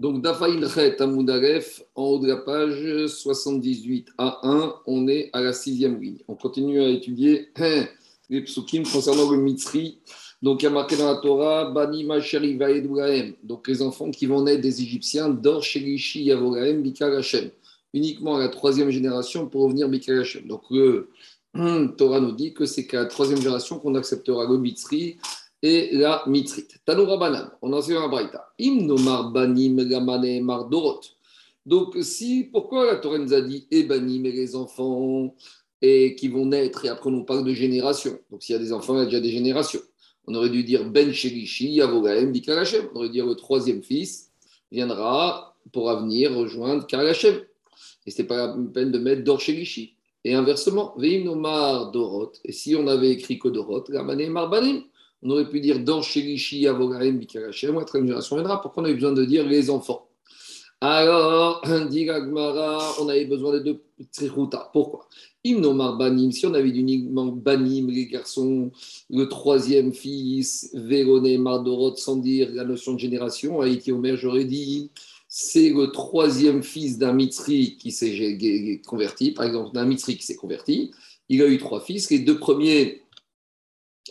Donc, Dafaïn Chet Amoudaref, en haut de la page 78 à 1, on est à la sixième ligne. On continue à étudier hein, les psukim concernant le Mitri. Donc, il y a marqué dans la Torah, Bani Masheri Donc, les enfants qui vont naître des Égyptiens, Dor Shelishi Yavogaem Bikal Hashem. Uniquement à la troisième génération pour revenir Bikal Hashem. Donc, le Torah nous dit que c'est qu'à la troisième génération qu'on acceptera le Mitri et la mitrite. Tanoura banan, on enseigne un braïta. Imnomar banim gamane mardorot. Donc, si, pourquoi la Torah nous a dit et banim et les enfants et qui vont naître et après on parle de génération. Donc, s'il y a des enfants, il y a déjà des générations. On aurait dû dire ben shelishi yavogaem dikarachem. On aurait dû dire le troisième fils viendra pour venir rejoindre Karachem. Et ce n'est pas la peine de mettre Dor Shelishi. Et inversement, Veim Nomar Dorot. Et si on avait écrit que Dorot, Gamane Marbanim. On aurait pu dire dans Shelishi, Avogarim, Bikarachem, la troisième génération viendra. Pourquoi on a eu besoin de dire les enfants? Alors, dit on avait besoin de deux trichuta. Pourquoi? Imnomar Banim, si on avait uniquement Banim, les garçons, le troisième fils, Véroné, Mardorot, sans dire la notion de génération, Haïti Omer, j'aurais dit c'est le troisième fils d'un Mitri qui s'est converti, par exemple d'un Mitri qui s'est converti. Il a eu trois fils. Les deux premiers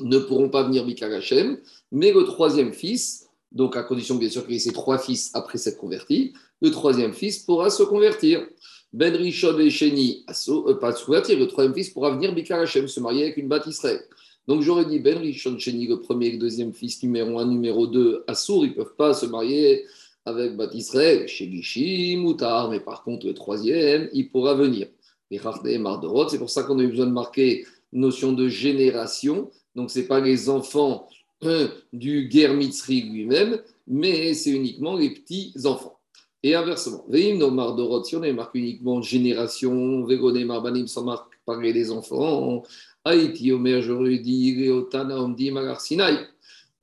ne pourront pas venir Bikar Hashem, mais le troisième fils, donc à condition bien sûr qu'il ait ses trois fils après s'être converti, le troisième fils pourra se convertir. Ben Rishon et Sheni, euh, pas se convertir, le troisième fils pourra venir Bikar Hashem, se marier avec une Israël. Donc j'aurais dit Ben Rishon, Sheni, le premier et le deuxième fils, numéro un, numéro deux, Assour, ils ne peuvent pas se marier avec Bat Israël, chez Gishi, Moutar, mais par contre le troisième, il pourra venir. C'est pour ça qu'on a eu besoin de marquer notion de génération donc, ce n'est pas les enfants hein, du guerre lui-même, mais c'est uniquement les petits-enfants. Et inversement, Nomar si on a marqué uniquement génération, Vegone Marbanim sans marque parler des enfants, Haïti Omer, j'aurais dit Leotana Omdi Magar.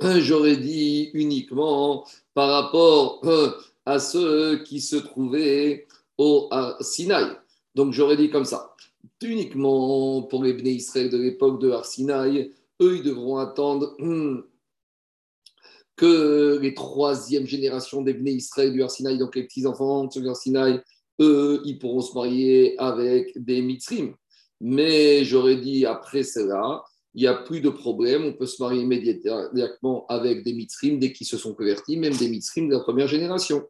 Hein, j'aurais dit uniquement par rapport hein, à ceux qui se trouvaient au Sinaï. Donc j'aurais dit comme ça. Uniquement pour les Bnei Israël de l'époque de Arsinaï, eux, ils devront attendre hmm, que les troisième générations des Bnei Israël du Arsinaï, donc les petits-enfants de Arsinaï, eux, ils pourront se marier avec des Mitzrim. Mais j'aurais dit, après cela, il n'y a plus de problème, on peut se marier immédiatement avec des Mitzrim dès qu'ils se sont convertis, même des Mitzrim de la première génération.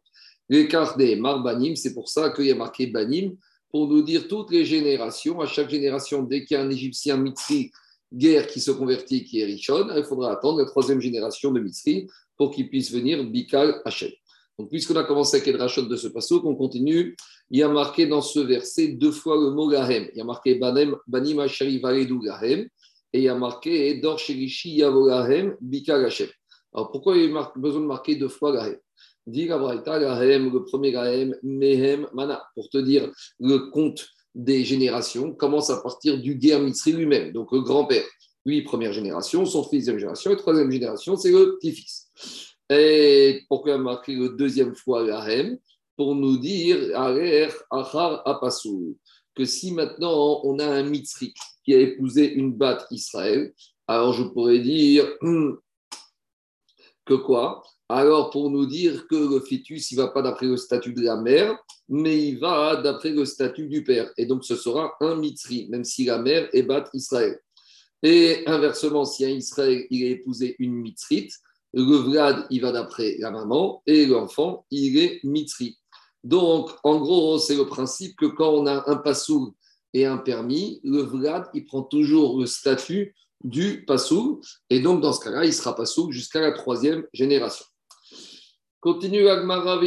L'écart des Marbanim, c'est pour ça qu'il y a marqué Banim, pour nous dire toutes les générations, à chaque génération, dès qu'il y a un Égyptien Mitzri guerre qui se convertit, qui est Richon, il faudra attendre la troisième génération de Mitzri pour qu'il puisse venir Bikal Hachem. Donc, puisqu'on a commencé avec Rachon de ce passage, on continue. Il y a marqué dans ce verset deux fois le mot Gahem. Il y a marqué Banim Hashari Varedou Gahem et il y a marqué Dor Sherishi Yavo Gahem Bikal Hachem. Alors, pourquoi il y a besoin de marquer deux fois Gahem? Dit Gahem, le premier Gahem, Mehem Mana, pour te dire le compte des générations commence à partir du guerre Mitzri lui-même, donc le grand-père. Lui, première génération, son fils, deuxième génération, et troisième génération, c'est le petit-fils. Et pourquoi a marqué le deuxième fois l'Arem Pour nous dire, Achar Apasou, que si maintenant on a un Mitzri qui a épousé une batte Israël, alors je pourrais dire que quoi? Alors pour nous dire que le fœtus, il va pas d'après le statut de la mère, mais il va d'après le statut du père. Et donc ce sera un mitri, même si la mère est bat Israël. Et inversement, si un Israël, il a épousé une mitrite, le Vlad, il va d'après la maman, et l'enfant, il est mitri. Donc, en gros, c'est le principe que quand on a un passoul et un permis, le Vlad, il prend toujours le statut du passoul, et donc dans ce cas-là, il sera passoul jusqu'à la troisième génération. Continue Agmara.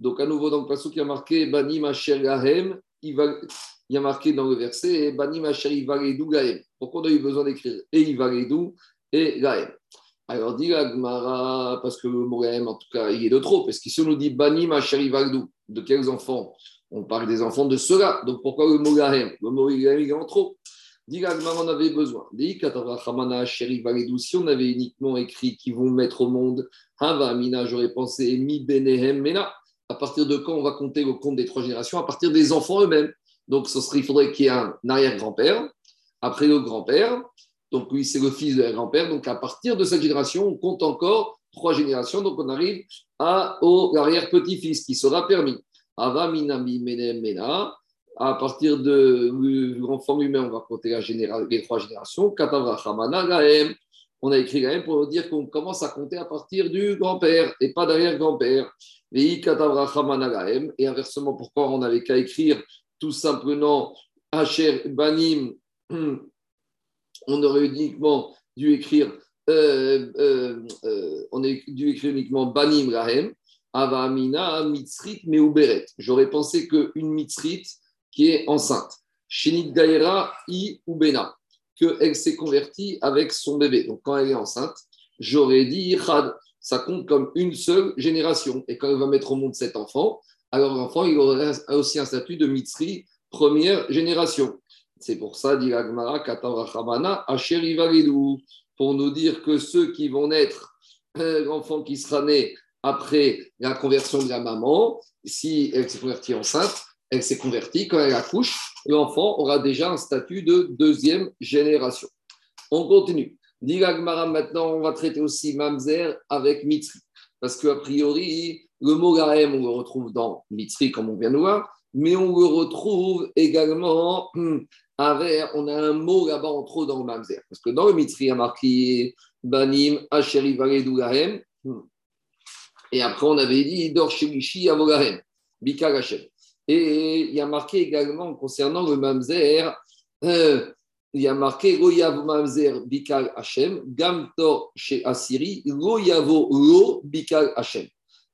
Donc à nouveau dans le passage qui a marqué Banim Asher Gahem, il y a marqué dans le verset Banim Asher Ivalidou Gahem. Pourquoi on a eu besoin d'écrire et Ivalidou et Gahem Alors dit Agmara, parce que le en tout cas il est de trop, parce qu'ici on nous dit Banim Asher Ivalidou, de quels enfants? On parle des enfants de ceux-là. Donc pourquoi le mot Gahem? Le mot est en trop. on avait besoin. Si on avait uniquement écrit qu'ils vont mettre au monde, Mina, j'aurais pensé, Mi Benehem Mena. À partir de quand on va compter le compte des trois générations? À partir des enfants eux-mêmes. Donc, ce serait, il faudrait qu'il y ait un arrière-grand-père, après le grand-père. Donc, lui, c'est le fils de grand-père. Donc, à partir de cette génération, on compte encore trois générations, donc on arrive à, au l'arrière-petit-fils qui sera permis. À partir de l'enfant humain, on va compter la les trois générations. On a écrit même pour dire qu'on commence à compter à partir du grand-père et pas derrière-grand-père. Et inversement, pourquoi on n'avait qu'à écrire tout simplement Asher Banim On aurait uniquement dû écrire, euh, euh, euh, on a dû écrire uniquement Banim Rahem, Avamina Mitzrit Meuberet. J'aurais pensé qu'une Mitzrit qui est enceinte, Shinit I Ubena, qu'elle s'est convertie avec son bébé. Donc quand elle est enceinte, j'aurais dit Chad ça compte comme une seule génération. Et quand elle va mettre au monde cet enfant, alors l'enfant, il aura aussi un statut de Mitzri, première génération. C'est pour ça, dit Agmara, pour nous dire que ceux qui vont naître, euh, l'enfant qui sera né après la conversion de la maman, si elle s'est convertie enceinte, elle s'est convertie, quand elle accouche, l'enfant aura déjà un statut de deuxième génération. On continue. Gmara, maintenant, on va traiter aussi Mamzer avec Mitri. Parce qu'a priori, le mot Gahem, on le retrouve dans Mitri, comme on vient de voir, mais on le retrouve également avec, on a un mot là-bas en trop dans le Mamzer. Parce que dans le Mitri, il y a marqué Banim, Asheri Valedou Gahem. Et après, on avait dit Dor Shelishi Avogahem, Bika Hashem. Et il y a marqué également concernant le Mamzer. Euh, il y a marqué Goyav Mamzer Bikal Hashem, Gamtor chez Assyrie, Goyavo Lo Bikal Hashem.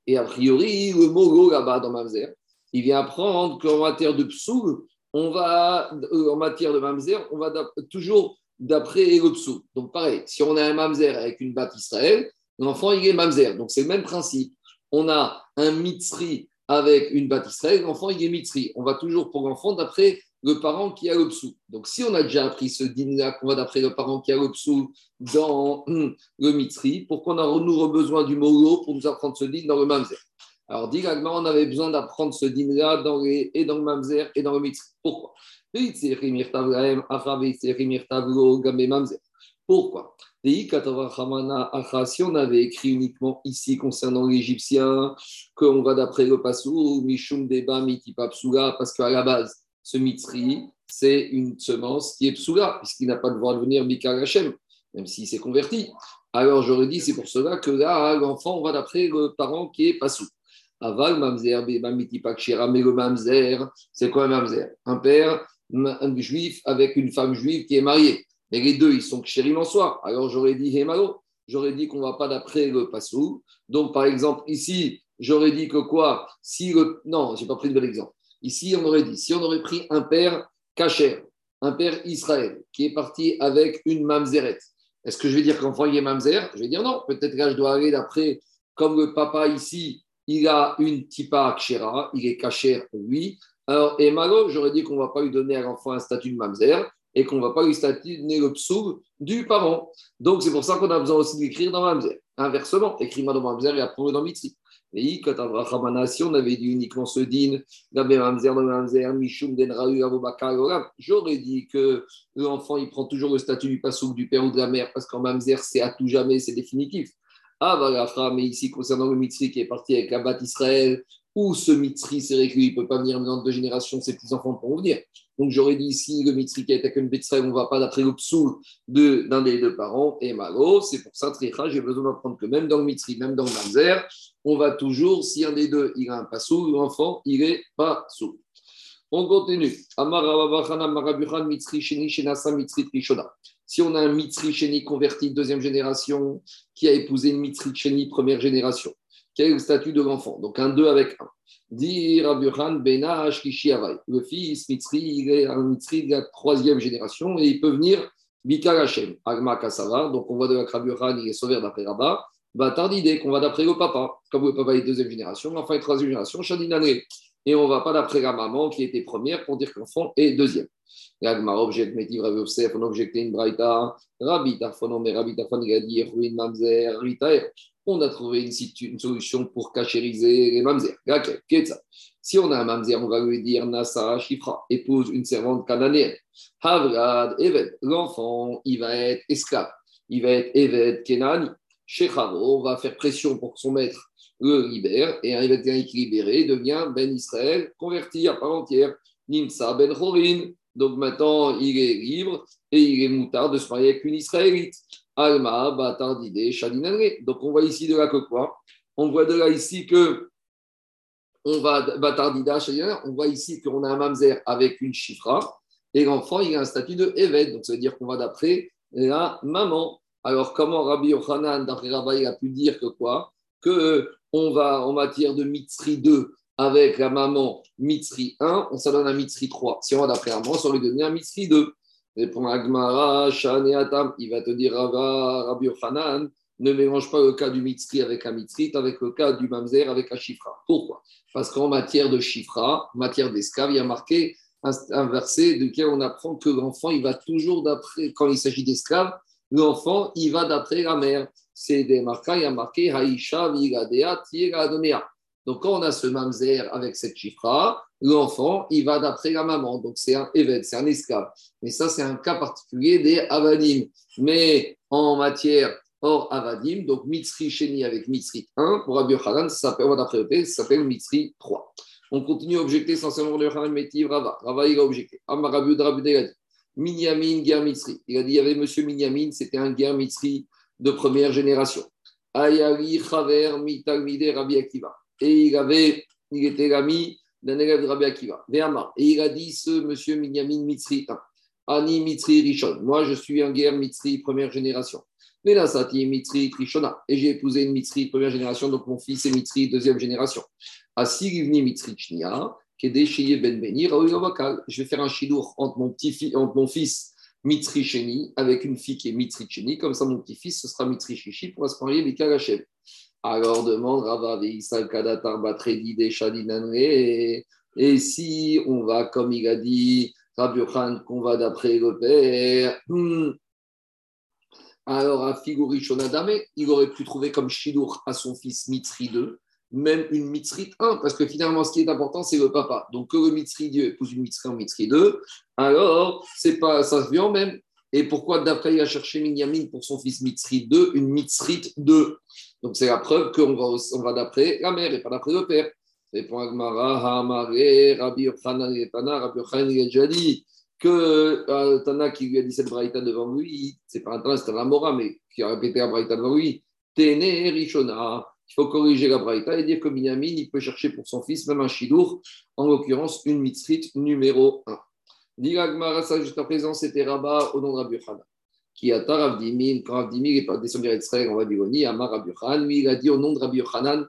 Et a priori, le mot Lo là-bas dans Mamzer, il vient apprendre qu'en matière de psoul, on va, euh, en matière de Mamzer, on va toujours d'après le psoul. Donc pareil, si on a un Mamzer avec une batte Israël, l'enfant il est Mamzer. Donc c'est le même principe. On a un Mitzri avec une Israël, l'enfant il est Mitzri. On va toujours pour l'enfant d'après le parent qui a le. Donc, si on a déjà appris ce dîner-là, qu'on va d'après le parent qui a le dans le mitri, pourquoi on a nous besoin du mot pour nous apprendre ce dîner dans le mamzer? Alors, directement, on avait besoin d'apprendre ce dîner-là dans les, et dans le mamzer et dans le mitri. Pourquoi? Pourquoi? Si on avait écrit uniquement ici concernant l'Égyptien, qu'on va d'après le Passou, Mishum Deba Mitipapsula, parce qu'à la base, ce mitri, c'est une semence qui est psoula, puisqu'il n'a pas de devenir Bikar Hashem, même s'il s'est converti. Alors j'aurais dit, c'est pour cela que là, l'enfant, on va d'après le parent qui est pasou. Aval, mamzer, miti pakshira, mais le mamzer, c'est quoi un mamzer? Un père juif avec une femme juive qui est mariée. Mais les deux, ils sont chérim en soi. Alors j'aurais dit, hémalo, j'aurais dit qu'on ne va pas d'après le passou. Donc par exemple, ici, j'aurais dit que quoi? Si le... Non, je n'ai pas pris de bel exemple. Ici, on aurait dit, si on aurait pris un père kacher, un père Israël, qui est parti avec une mamzeret, est-ce que je vais dire que l'enfant est mamzer? Je vais dire non. Peut-être que je dois aller d'après, comme le papa ici, il a une tipa kshera, il est kacher, oui. Alors, et malo, j'aurais dit qu'on ne va pas lui donner à l'enfant un statut de mamzer et qu'on ne va pas lui donner le psoul du parent. Donc, c'est pour ça qu'on a besoin aussi d'écrire dans mamzer. Inversement, écris-moi dans mamzer et après dans mitri. Et si on avait dit uniquement ce din, j'aurais dit que l'enfant il prend toujours le statut du passouk du père ou de la mère parce qu'en mamzer c'est à tout jamais, c'est définitif. Ah, mais ici concernant le mitri qui est parti avec la bat Israël, où ce mitri c'est vrai qu'il ne peut pas venir dans deux générations, ses petits-enfants pourront venir. Donc j'aurais dit ici, le mitri qui est avec une on ne va pas d'après le psoul d'un des deux parents, et malo, c'est pour ça, j'ai besoin d'apprendre que même dans le mitri, même dans le on va toujours, si un des deux il a un passou, l'enfant il est pas sous. On continue. Si on a un mitri sheni converti deuxième génération qui a épousé une mitri sheni première génération, quel est le statut de l'enfant Donc un 2 avec 1. Dit Benash Le fils mitri, il est un mitri de la troisième génération et il peut venir Bikar Hashem. Agma Kasava. Donc on voit de la Raburan, il est sauvé d'après Rabat va tardider, qu'on va d'après le papa. Comme le papa est deuxième génération, l'enfant est troisième génération, Shadinané. Et on ne va pas d'après la maman qui était première pour dire que l'enfant est deuxième. Gagmar objecte Métiv Rav Yosef, on objecté une braïta, Rabbi Tarfon, mais Rabbi Tarfon, il a dit Mamzer, Ritaer. On a trouvé une, solution pour cachériser les Mamzer. Si on a un Mamzer, on va lui dire Nasa Shifra, épouse une servante cananéenne. Havrad, Evet, l'enfant, il va être esclave. Il va être Evet Kenani. chez Chavo, on va faire pression pour que son maître le libère, et un événement qui libéré devient Ben Israël, converti à part entière, Nimsa Ben Chorin. Donc maintenant, il est libre et il est moutard de se marier avec une Israélite. Alma, Batardide, Shadinanre. Donc on voit ici de là que quoi On voit de là ici que on va Batardida, on voit ici qu'on a un mamzer avec une chifra et l'enfant il a un statut de évêque. Donc ça veut dire qu'on va d'après la maman. Alors comment Rabbi Yochanan, d'après Rabbi, a pu dire que quoi? Que on va en matière de Mitzri 2 avec la maman Mitzri 1, on ça donne un Mitzri 3. Si on va d'après la maman, ça aurait donné un Mitzri 2. Répond Agmara, Atam, il va te dire Rabbi Yochanan, ne mélange pas le cas du Mitzri avec un Mitzri, avec le cas du Mamzer avec un Chifra. Pourquoi? Parce qu'en matière de Chifra, en matière d'esclave, il y a marqué un, verset duquel on apprend que l'enfant, il va toujours d'après, quand il s'agit d'esclaves, l'enfant, il va d'après la mère. C'est des marquants, il y a marqué Haïcha, Vigadea, Donea. Donc, quand on a ce mamzer avec cette chifra, l'enfant, il va d'après la maman. Donc, c'est un évêque, c'est un esclave. Mais ça, c'est un cas particulier des avadim. Mais en matière hors avadim, donc mitzri sheni avec mitzri 1, pour Rabbi Yochanan, ça s'appelle, d'après ça s'appelle mitzri 3. On continue à objecter essentiellement Rabbi Yochanan Métiv Rava. Rava, il a objecté. Amar Rabbi il a dit Minyamin, guerre mitzri. Il a dit, il y avait monsieur Minyamin, c'était un guerre mitzri de première génération. Ayari Chaver Rabbi Akiva. Et il avait, il était l'ami d'un élève. Et il a dit, ce monsieur Minyamin Mitzri 1. Ani Mitzri Rishon. Moi, je suis un guerre Mitzri première génération. Menasati Mitri Trishona. Et j'ai épousé une Mitri première génération, donc mon fils est Mitri deuxième génération. Asirivni Mitri Chnia, Ben Je vais faire un chidour entre mon, petit entre mon fils Mitri Cheni avec une fille qui est Mitri Cheni. Comme ça, mon petit-fils, ce sera Mitri Chichi pour se marier avec Kalachem. Alors demande Rava Veisal Kadatar Batredi Deshadinanre. Et si on va, comme il a dit, Rabbi qu'on va d'après le père, hmm, alors, à Figuri Shonadame, il aurait pu trouver comme Shidur à son fils Mitri 2, même une Mitri 1, parce que finalement, ce qui est important, c'est le papa. Donc, que le Mitri 2 épouse une Mitri en Mitri 2, alors, c'est pas, ça se vient même. Et pourquoi d'après il a cherché Minyamin pour son fils Mitri 2, une Mitri 2 Donc, c'est la preuve qu'on va, d'après la mère et pas d'après le père. Répond Agmara, Hamare, Rabbi Yochanan, Rabbi Yochanan, il a déjà dit que euh, Tana qui lui a dit cette braïta devant lui, c'est pas un Tana, c'est un Mora, mais qui a répété la braïta devant lui, Téné Rishona. Il faut corriger la braïta et dire que Binyamin, il peut chercher pour son fils même un Shidour, en l'occurrence une mitzrit numéro 1. Diragmara, ça jusqu'à présent, c'était Rabat au nom de Rabbi Yochanan. Qui a Rav Dimin, quand Rav Dimin est descendu d'Israël en Babylonie, Amar Rabbi Yochanan, lui, il a dit au nom de Rabbi Yochanan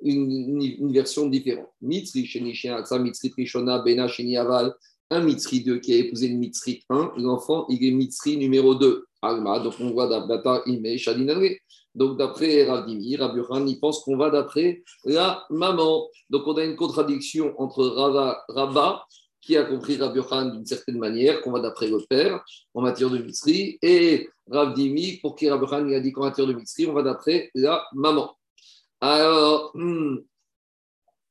une, une, version différente. Mitzri, Sheni, Mitzri, Rishona, Bena, Sheni, Aval un Mitzri 2 qui a épousé une Mitzri 1, l'enfant, il est Mitzri numéro 2. Alma, donc on voit d'Abata, Ime, Shadinadre. Donc d'après Ravdimi, Raburan, il pense qu'on va d'après la maman. Donc on a une contradiction entre Rava, Rabba, qui a compris Raburan d'une certaine manière, qu'on va d'après le père en matière de Mitzri, et Ravdimi, pour qui Raburan a dit qu'en matière de Mitzri, on va d'après la maman. Alors, hmm,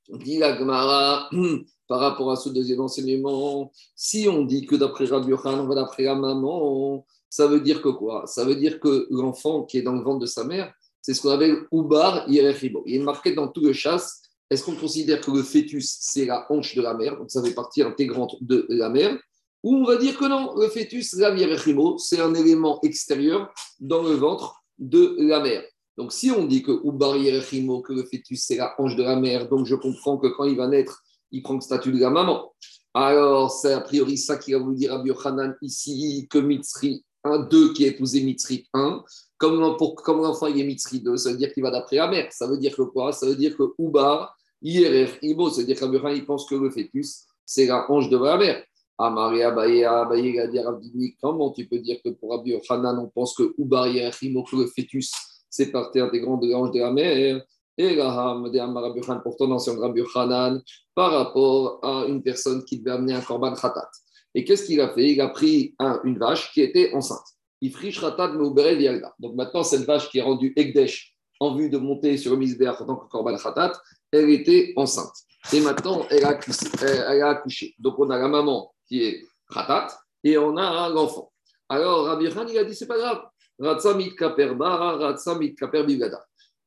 dit la Gemara, hmm, par rapport à ce deuxième enseignement, si on dit que d'après Rabbi Yochanan, on va d'après la maman, ça veut dire que quoi? Ça veut dire que l'enfant qui est dans le ventre de sa mère, c'est ce qu'on appelle Ubar Yerechibo. Il est marqué dans tout le chasse. Est-ce qu'on considère que le fœtus, c'est la hanche de la mère, donc ça fait partie intégrante de la mère Ou on va dire que non, le fœtus, la Yerechibo, c'est un élément extérieur dans le ventre de la mère. Donc si on dit que Yerechimo, que le fœtus, c'est la hanche de la mère, donc je comprends que quand il va naître, il prend le statut de la maman. Alors, c'est a priori ça qui va vous dire à Hanan ici, que Mitzri 1, 2 qui a épousé Mitzri 1, comme, l'enfant il est Mitzri 2, ça veut dire qu'il va d'après la mère. Ça veut dire que quoi? Ça veut dire que Ubar, Yerer, Ibo, ça veut dire qu'Abraham il pense que le fœtus, c'est la hanche de la mère. Ah, Maria Abaye, Abaye, Abdini, comment tu peux dire que pour Rabbi Hanan, on pense que Ibo, que le fœtus, c'est partie intégrante de la hanche de la mère? Et pourtant dans Rabbi Hanan, par rapport à une personne qui devait amener un korban khatat. Et qu'est-ce qu'il a fait? Il a pris une vache qui était enceinte. Il friche khatat yalda. Donc maintenant, cette vache qui est rendue Ekdesh en vue de monter sur le misbéach en tant que korban khatat, elle était enceinte. Et maintenant, elle a, accouché. Donc on a la maman qui est khatat et on a l'enfant. Alors Rabbi Khan, il a dit c'est pas grave.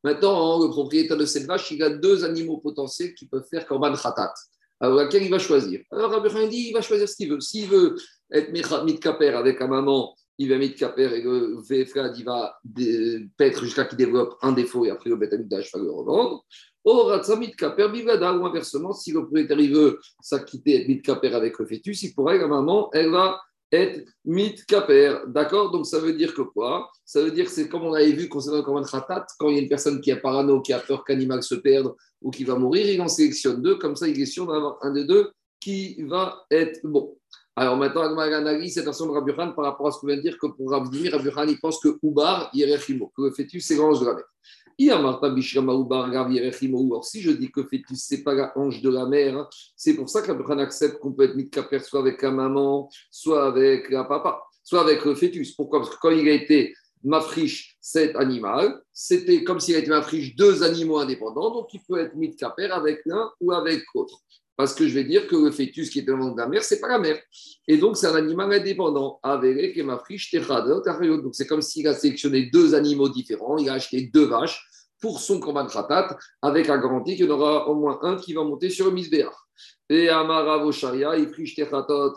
Maintenant, le propriétaire de cette vache, il a deux animaux potentiels qui peuvent faire korban khatat. Alors, laquelle il va choisir? Alors, Rabbi dit, il va choisir ce qu'il veut. S'il veut être mitkaper avec un maman, il va mitkaper et le Vefrad, il va paître jusqu'à qu'il développe un défaut et après le Betamikdash va le revendre. Or, Ratsa mitkaper bigada, ou inversement, si le propriétaire veut s'acquitter, être mitkaper avec le fœtus, il pourrait, la maman, elle va et mit kaper. D'accord? Donc ça veut dire que quoi? Ça veut dire que c'est comme on avait vu concernant le Korban Khatat, quand il y a une personne qui est parano, qui a peur qu'un animal se perde ou qui va mourir, il en sélectionne deux, comme ça il est sûr d'avoir un des deux qui va être bon. Alors maintenant, on analyse cette version de Rabbi par rapport à ce qu'on vient de dire que pour Rabbi Rabbi il pense que Ubar, Yerechimo, que le fœtus, c'est l'ange de la mer. Alors, si je dis que fœtus, ce n'est pas la hanche de la mère, c'est pour ça qu'Abraham accepte qu'on peut être de soit avec la maman, soit avec la papa, soit avec le fœtus. Pourquoi? Parce que quand il a été mafriche cet animal, c'était comme s'il a été mafriche deux animaux indépendants, donc il peut être de avec l'un ou avec l'autre. Parce que je vais dire que le fœtus qui est devant de la mère, ce n'est pas la mère. Et donc, c'est un animal indépendant. Donc, c'est comme s'il a sélectionné deux animaux différents. Il a acheté deux vaches pour son combat de khatat, avec la garantie qu'il y en aura au moins un qui va monter sur le misbéach. Et Amara Vosharia, il friche Techatot,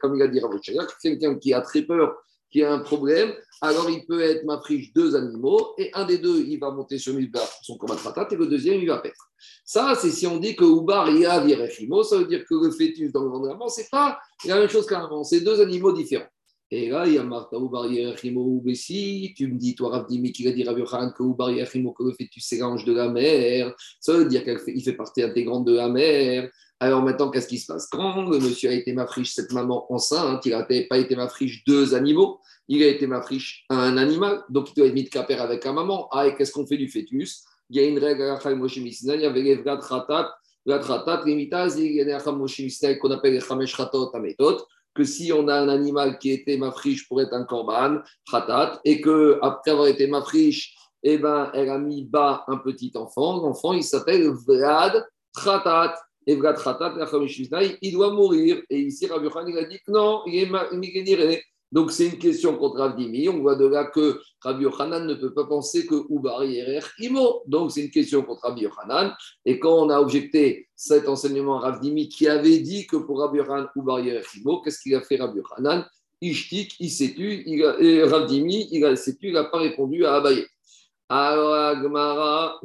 comme il a dit Ravosharia, quelqu'un qui a très peur a un problème, alors il peut être mafriche deux animaux, et un des deux, il va monter sur pour son combat de patate, et le deuxième, il va perdre. Ça, c'est si on dit que Ubar a Virechimo, ça veut dire que le fœtus dans le ventre la c'est pas la même chose qu'un c'est deux animaux différents. Et là, il y a Martha Ubar Yerechimo si tu me dis, toi, Ravdimi, qui a dit Rav Yochanan que Ubar Yerechimo, que le fœtus c'est l'ange de la mer, ça veut dire qu'il fait partie intégrante de la mer. Alors maintenant, qu'est-ce qui se passe? Quand le monsieur a été mafriche, cette maman enceinte, il n'a pas été mafriche deux animaux, il a été mafriche un animal, donc il doit être mis de caper avec un maman. Ah, et qu'est-ce qu'on fait du fœtus? Il y a une règle à la il y avait les il y a qu'on appelle les chamesh ratot méthode, que si on a un animal qui était mafriche pour être un korban, ratat, et que après avoir été mafriche, eh ben, elle a mis bas un petit enfant, l'enfant il s'appelle vrad ratat. Il doit mourir. Et ici, Rabbi Khan, il a dit que non, il est migré. Donc, c'est une question contre Avdimi. On voit de là que Rabbi Yochanan ne peut pas penser que Ubari est Imo. Donc, c'est une question contre Rabbi Yochanan. Et quand on a objecté cet enseignement à Ravdimi qui avait dit que pour Rabbi Yochanan, Ubari est Imo, qu'est-ce qu'il a fait Rabbi Yochanan? Ishtik, il s'est tu, et Ravdimi, il s'est il n'a pas répondu à Abaye. Alors, Agmara,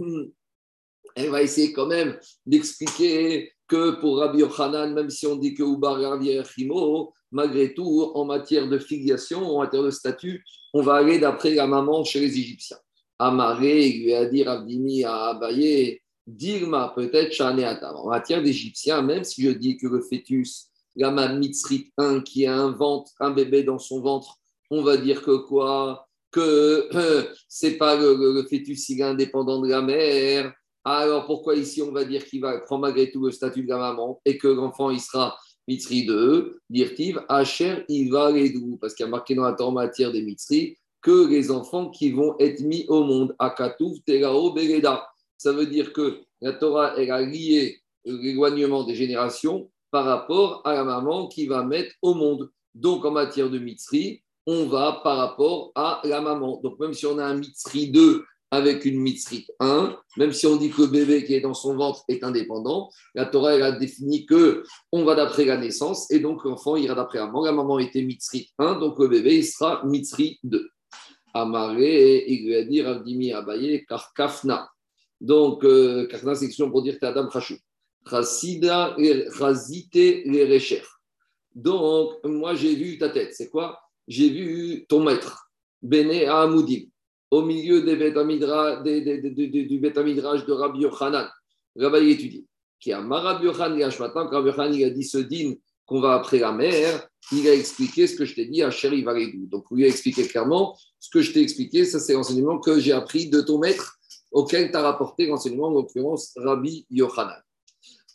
elle va essayer quand même d'expliquer que pour Rabbi Yochanan, même si on dit que Ubar Chimo, malgré tout, en matière de filiation, en matière de statut, on va aller d'après la maman chez les Égyptiens. Amaré, il lui a dit Rabdimi à Abaye, Dirma, peut-être. En matière d'Égyptiens, même si je dis que le fœtus, la Mitzrit 1 qui invente un bébé dans son ventre, on va dire que quoi? Que euh, c'est pas le, le, fœtus, il est indépendant de la mère, alors pourquoi ici on va dire qu'il va prendre malgré tout le statut de la maman et que l'enfant il sera mitri de eux, dirtiv, Asher il va les doux, parce qu'il y a marqué dans la Torah matière des mitri que les enfants qui vont être mis au monde, Akatouf, Terao, Beleda. Ça veut dire que la Torah elle a lié l'éloignement des générations par rapport à la maman qui va mettre au monde. Donc en matière de mitri, on va par rapport à la maman. Donc même si on a un mitri 2 avec une mitzrit 1, même si on dit que le bébé qui est dans son ventre est indépendant, la Torah elle a défini que on va d'après la naissance et donc l'enfant ira d'après maman. La maman était mitzrit 1, donc le bébé il sera mitzrit 2. Amaré, Abaye, kafna. Donc, euh, kafna, c'est pour dire que Adam Khashou. Chazite, les. Donc, moi j'ai vu ta tête. C'est quoi? J'ai vu ton maître, Bene Amoudim au milieu des du Betamidrash de Rabbi Yochanan. Rabbi étudie. Qui a Yochanan, quand Rabbi Yochanan a dit ce din qu'on va après la mer, il a expliqué ce que je t'ai dit à Sheri Varedou. Donc, il a expliqué clairement ce que je t'ai expliqué. Ça, c'est l'enseignement que j'ai appris de ton maître auquel tu as rapporté l'enseignement, en l'occurrence Rabbi Yochanan.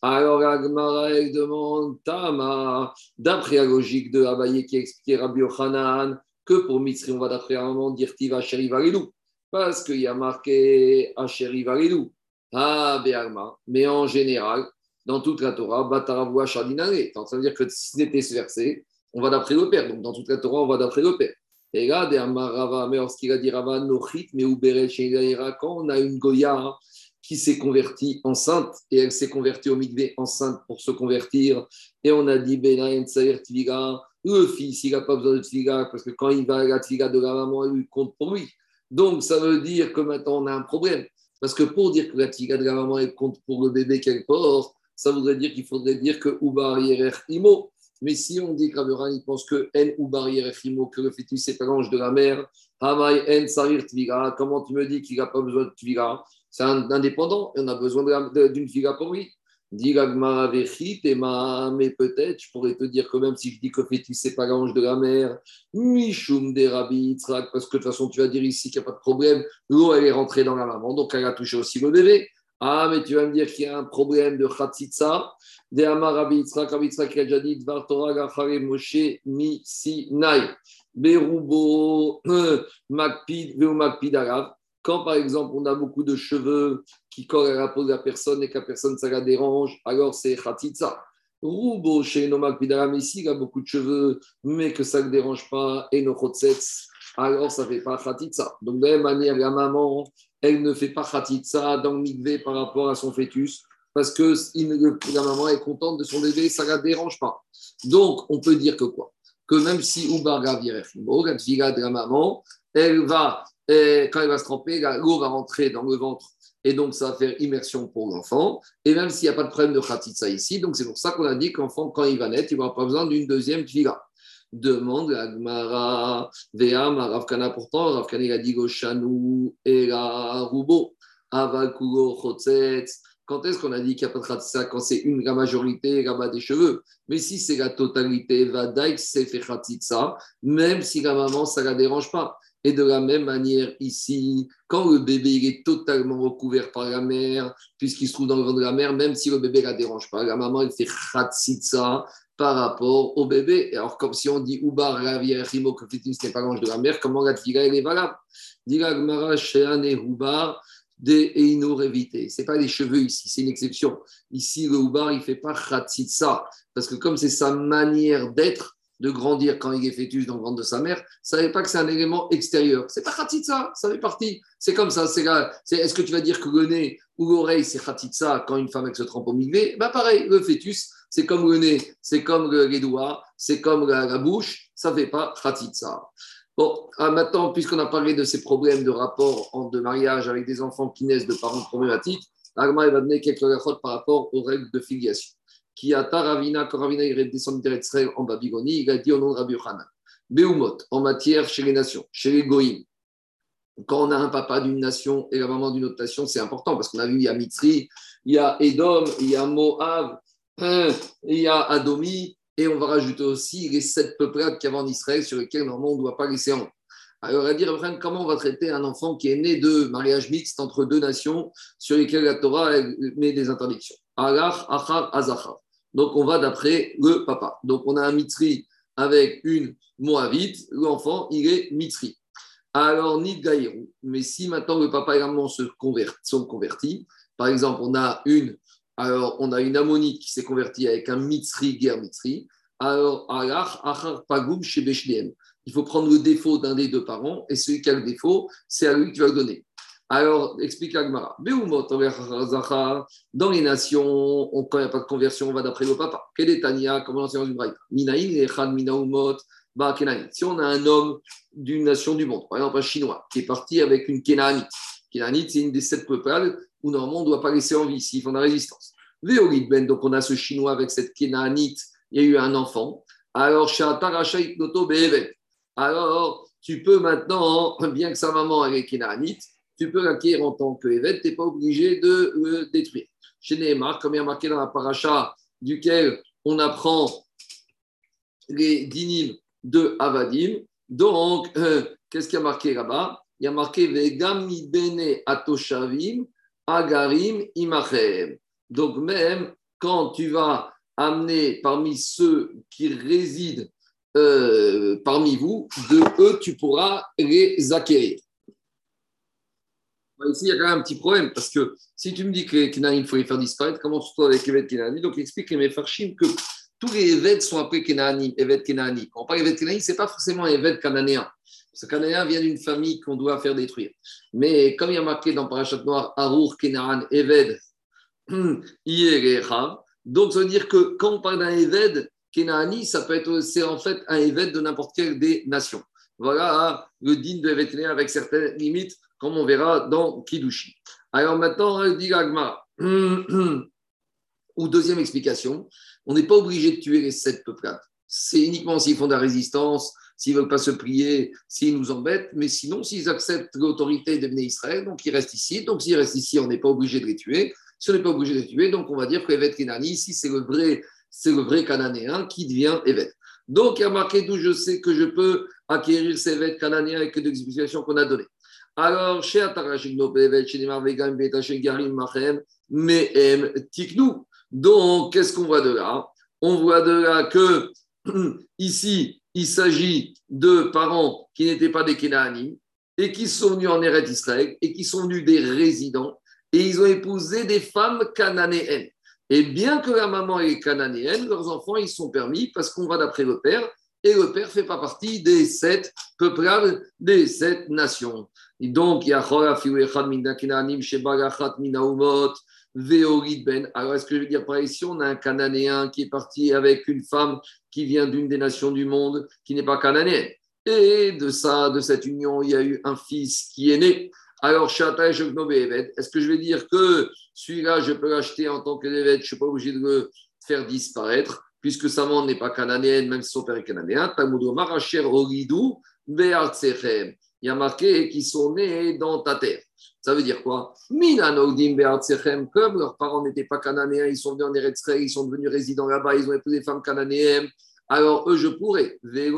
Alors, Agmara, demande Tama, d'après la logique de Abaye qui a expliqué Rabbi Yochanan, que pour Mitzri, on va d'après un moment dire Tiva Varilou. Parce qu'il y a marqué Asheri Varilou. Ah, Béalma. Mais en général, dans toute la Torah, Bataravua Shardinare. Ça veut dire que si c'était ce verset, on va d'après le Père. Donc dans toute la Torah, on va d'après le Père. Et là, mais lorsqu'il a dit Rava, Nochit, mais quand on a une Goya qui s'est convertie enceinte et elle s'est convertie au mikvé enceinte pour se convertir. Et on a dit Benayen Tsaïr Tviga, le fils, il n'a pas besoin de Tviga parce que quand il va à la Tviga de la maman, elle lui compte pour lui. Donc ça veut dire que maintenant on a un problème. Parce que pour dire que la Tviga de la maman, elle compte pour le bébé qu'elle porte, ça voudrait dire qu'il faudrait dire que Yerer Imo. Mais si on dit qu'Abraham il pense que N ou barrière Imo, que le fœtus pas l'ange de la mère, Hamay N Sarir Tviga, comment tu me dis qu'il n'a pas besoin de Tviga? C'est indépendant on a besoin d'une fille pour lui. Mais peut-être, je pourrais te dire que même si je dis que fœtus, c'est pas l'ange de la mer, Mishum des parce que de toute façon, tu vas dire ici qu'il n'y a pas de problème, l'eau, elle est rentrée dans la maman, donc elle a touché aussi le bébé. Ah, mais tu vas me dire qu'il y a un problème de Khatsitsa. De Amar Rabbi Yitzhak, Rabbi Yitzhak qui a déjà dit Torah Gachare Moshe Mi Sinai. Berubo Makpid Veu Makpid Arav. Quand, par exemple, on a beaucoup de cheveux qui collent à la peau de la personne et que la personne, ça la dérange, alors c'est khatitsa. Roubo chez Nomak Pidaram, ici, il a beaucoup de cheveux, mais que ça ne le dérange pas, et no alors ça ne fait pas khatitsa. Donc, de la même manière, la maman, elle ne fait pas khatitsa dans le par rapport à son fœtus, parce que la maman est contente de son bébé, ça ne la dérange pas. Donc, on peut dire que quoi? Que même si Ubar Gavirefimo, la de la maman, elle va et quand il va se tremper, l'eau va rentrer dans le ventre et donc ça va faire immersion pour l'enfant. Et même s'il n'y a pas de problème de khatitsa ici, donc c'est pour ça qu'on a dit qu'enfant, quand il va naître, il n'aura pas besoin d'une deuxième tviga. Demande la Gmara, Veam, Ravkana pourtant, Ravkana il a dit Goshanu, Era, Rubo, Avakugo, Chotzetz. Quand est-ce qu'on a dit qu'il n'y a pas de khatitsa Quand c'est une, la majorité, là des cheveux? Mais si c'est la totalité, Vadaik, c'est fait khatitsa, même si la maman, ça ne la dérange pas. Et de la même manière, ici, quand le bébé est totalement recouvert par la mère, puisqu'il se trouve dans le ventre de la mère, même si le bébé ne la dérange pas, la maman, elle fait khatsitsa par rapport au bébé. Alors, comme si on dit Ubar, Rimo, que ce n'est pas l'ange de la mère, comment la fille elle est valable? Diga Shean et Ubar, des Eino Ce n'est pas les cheveux ici, c'est une exception. Ici, le Ubar, il ne fait pas khatsitsa, parce que comme c'est sa manière d'être, de grandir quand il est fœtus dans le ventre de sa mère, ça savait pas que c'est un élément extérieur. C'est pas khatitsa, ça fait partie. C'est comme ça. C'est est-ce que tu vas dire que le nez ou l'oreille, c'est khatitsa quand une femme avec se trempe au bah pareil, le fœtus, c'est comme le nez, c'est comme les doigts, c'est comme la, bouche, ça fait pas khatitsa. Bon, ah, maintenant, puisqu'on a parlé de ces problèmes de rapport de mariage avec des enfants qui naissent de parents problématiques, Agma va donner quelques réponses par rapport aux règles de filiation qui a Taravina, quand Ravina est descendu en Babylonie, il a dit au nom de Rabbi Yochanan, Beumot, en matière chez les nations, chez les Goïms. Quand on a un papa d'une nation et la maman d'une autre nation, c'est important parce qu'on a vu, il y a Mitzri, il y a Edom, il y a Moab, hein, il y a Adomi, et on va rajouter aussi les sept peuplades qu'il y avait en Israël sur lesquelles normalement on ne doit pas laisser en. Alors, va dire, comment on va traiter un enfant qui est né de mariage mixte entre deux nations sur lesquelles la Torah met des interdictions? Alach, Achar, Azachar. Donc, on va d'après le papa. Donc, on a un mitri avec une moabite. L'enfant, il est mitri. Alors, ni gaïrou. Mais si maintenant le papa et la maman se sont convertis, par exemple, on a une, alors on a une ammonite qui s'est convertie avec un mitri, guerre mitri. Alors, Il faut prendre le défaut d'un des deux parents et celui qui a le défaut, c'est à lui que tu vas le donner. Alors, explique Agmara. Dans les nations, quand il n'y a pas de conversion, on va d'après le papa. Quel est Tania? Comment l'enseignant du Braïta? Si on a un homme d'une nation du monde, par exemple un Chinois, qui est parti avec une Kénanite. Kénanite, c'est une des sept peuples où normalement on ne doit pas laisser en vie s'ils font de la résistance. Ben, donc on a ce Chinois avec cette Kénanite, il y a eu un enfant. Alors, alors, tu peux maintenant, bien que sa maman elle est Kénanite, tu peux l'acquérir en tant qu'évêque, tu n'es pas obligé de le détruire. Chez Neymar, comme il y a marqué dans la paracha duquel on apprend les dinim de Avadim, donc, euh, qu'est-ce qu'il y a marqué là-bas? Il y a marqué Vegam bene atoshavim agarim imachem. Donc, même quand tu vas amener parmi ceux qui résident euh, parmi vous, de eux, tu pourras les acquérir. Ici, il y a quand même un petit problème, parce que si tu me dis que les Kenanim, il faut les faire disparaître, comment tu trouves avec Kenani Donc, il explique les Mefarshim que tous les évêques sont appelés Kenanim, Evet Kenani. Quand on parle Evet Kenani, ce n'est pas forcément évêque cananéen. Ce Cananéen vient d'une famille qu'on doit faire détruire. Mais comme il y a marqué dans Parashat Noir, Arour, Kenaan, Eved, donc ça veut dire que quand on parle d'un Eved, Kenaani, ça peut être, c'est en fait un Eved de n'importe quelle des nations. Voilà le digne de Eved avec certaines limites, comme on verra dans Kidushi. Alors maintenant, dit ou deuxième explication, on n'est pas obligé de tuer les sept peuplades. C'est uniquement s'ils font de la résistance, s'ils ne veulent pas se plier, s'ils nous embêtent, mais sinon, s'ils acceptent l'autorité de Israël, donc ils restent ici. Donc s'ils restent ici, on n'est pas obligé de les tuer. Si on n'est pas obligé de les tuer, donc on va dire que Evet Kenani, ici, c'est le vrai, c'est le vrai cananéen qui devient Evet. Donc il y a marqué d'où je sais que je peux acquérir ces Evet cananéens avec deux explications qu'on a données. Alors, chez Atarashigno, chez Neymar Vegam, Garim, Machem, Mehem, Tiknou. Donc, qu'est-ce qu'on voit de là? On voit de là que ici, il s'agit de parents qui n'étaient pas des Kénanim et qui sont venus en Eretz Israël et qui sont venus des résidents et ils ont épousé des femmes cananéennes. Et bien que la maman est cananéenne, leurs enfants, ils sont permis parce qu'on va d'après le père et le père ne fait pas partie des sept peuplades, des sept nations. Donc, il y a ben. Alors, est-ce que je veux dire par ici, on a un Cananéen qui est parti avec une femme qui vient d'une des nations du monde qui n'est pas cananéenne. Et de ça, de cette union, il y a eu un fils qui est né. Alors, est-ce que je vais dire que celui-là, je peux l'acheter en tant que je ne suis pas obligé de le faire disparaître, puisque sa maman n'est pas cananéenne, même si son père est cananéen. Il y a marqué qu'ils sont nés dans ta terre. Ça veut dire quoi? Comme leurs parents n'étaient pas cananéens, ils sont venus en Eretz ils sont devenus résidents là-bas, ils ont épousé des femmes cananéennes. Alors eux, je pourrais. Mais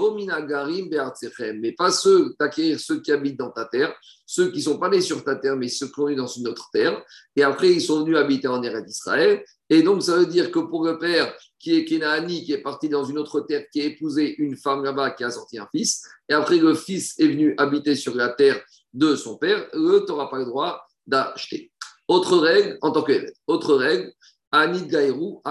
pas ceux, t'acquérir ceux qui habitent dans ta terre, ceux qui ne sont pas nés sur ta terre, mais ceux qui sont nés dans une autre terre. Et après, ils sont venus habiter en Eretz d'Israël. Et donc, ça veut dire que pour le père qui est Kenaani, qui est parti dans une autre terre, qui a épousé une femme là-bas, qui a sorti un fils, et après le fils est venu habiter sur la terre de son père, eux, tu n'auras pas le droit d'acheter. Autre règle, en tant que autre règle, Gaïrou,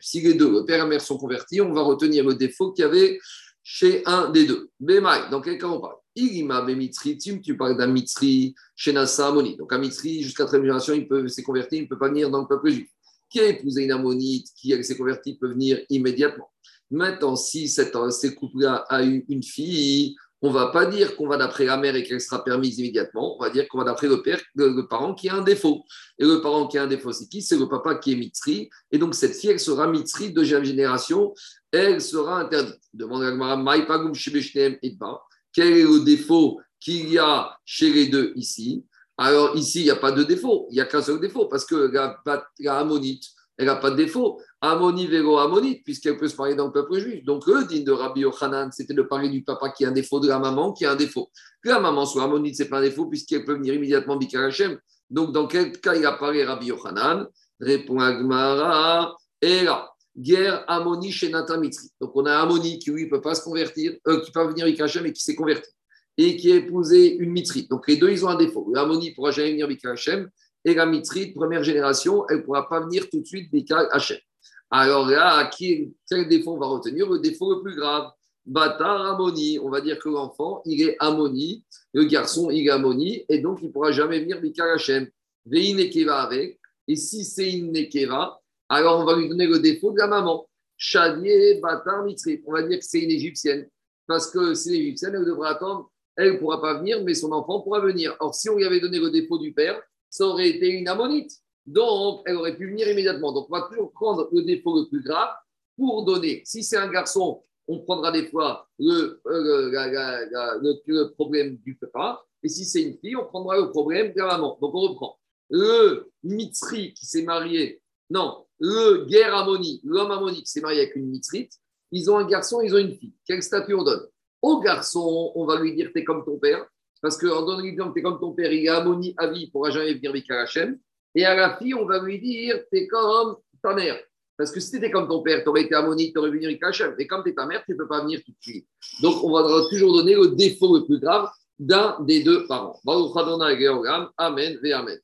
Si les deux, le père et la mère, sont convertis, on va retenir le défaut qu'il y avait chez un des deux. Bemaï, dans quel cas on parle? Irima Bemitri, tu parles d'un Mitri chez Nassa Amoni. Donc un Mitri, jusqu'à très génération, il peut s'est converti, il ne peut pas venir dans le peuple juif. Qui a épousé une Ammonite, qui s'est converti, peut venir immédiatement? Maintenant, si cette, ces couples-là a eu une fille, on ne va pas dire qu'on va d'après la mère et qu'elle sera permise immédiatement. On va dire qu'on va d'après le père, le, parent qui a un défaut. Et le parent qui a un défaut, c'est qui? C'est le papa qui est mitri. Et donc, cette fille, elle sera mitri, deuxième génération, elle sera interdite. Demande à Quel est le défaut qu'il y a chez les deux ici? Alors, ici, il n'y a pas de défaut. Il n'y a qu'un seul défaut parce que la, la ammonite, elle n'a pas de défaut. Ammoni vélo ammonite, puisqu'elle peut se parler dans le peuple juif. Donc, le digne de Rabbi Yochanan, c'était de parler du papa qui a un défaut, de la maman qui a un défaut. Que la maman soit ammonite, ce n'est pas un défaut, puisqu'elle peut venir immédiatement Bikar Hashem. Donc, dans quel cas il apparaît Rabbi Yochanan? Répond Agmara, et là, guerre Ammoni chez Mitri. Donc, on a Ammoni qui, lui, ne peut pas se convertir, euh, qui peut venir Bikar Hashem et qui s'est converti. Et qui a épousé une Mitri. Donc, les deux, ils ont un défaut. L'Ammoni ne pourra jamais venir Bikar Hashem et la mitrite, première génération, elle ne pourra pas venir tout de suite Bikar Hachem. Alors là, quel défaut on va retenir? Le défaut le plus grave. Batar Amoni, on va dire que l'enfant, il est Amoni, le garçon, il est Amoni, et donc il ne pourra jamais venir Bikar Hachem. Nekeva avec, et si c'est une Nekeva, alors on va lui donner le défaut de la maman. Chadier, Batar, Mitrip. On va dire que c'est une égyptienne, parce que c'est une égyptienne, elle devra attendre, elle ne pourra pas venir, mais son enfant pourra venir. Or, si on lui avait donné le défaut du père, ça aurait été une ammonite. Donc, elle aurait pu venir immédiatement. Donc, on va toujours prendre le défaut le plus grave pour donner. Si c'est un garçon, on prendra des fois le, euh, problème du papa. Et si c'est une fille, on prendra le problème de la maman. Donc, on reprend. Le Mitri qui s'est marié, non, le guerre Ammoni, l'homme Ammoni qui s'est marié avec une Mitrite, ils ont un garçon, ils ont une fille. Quel statut on donne? Au garçon, on va lui dire, t'es comme ton père. Parce qu'en donnant l'exemple, tu es comme ton père, il est Ammoni à vie, il ne pourra jamais venir Mikar Hachem. Et à la fille, on va lui dire, tu es comme ta mère. Parce que si tu étais comme ton père, tu aurais été Ammoni, tu aurais venu Mikar Hachem. Mais comme tu es ta mère, tu ne peux pas venir tout de suite. Donc, on va toujours donner le défaut le plus grave d'un des deux parents. Amen, ve Amen.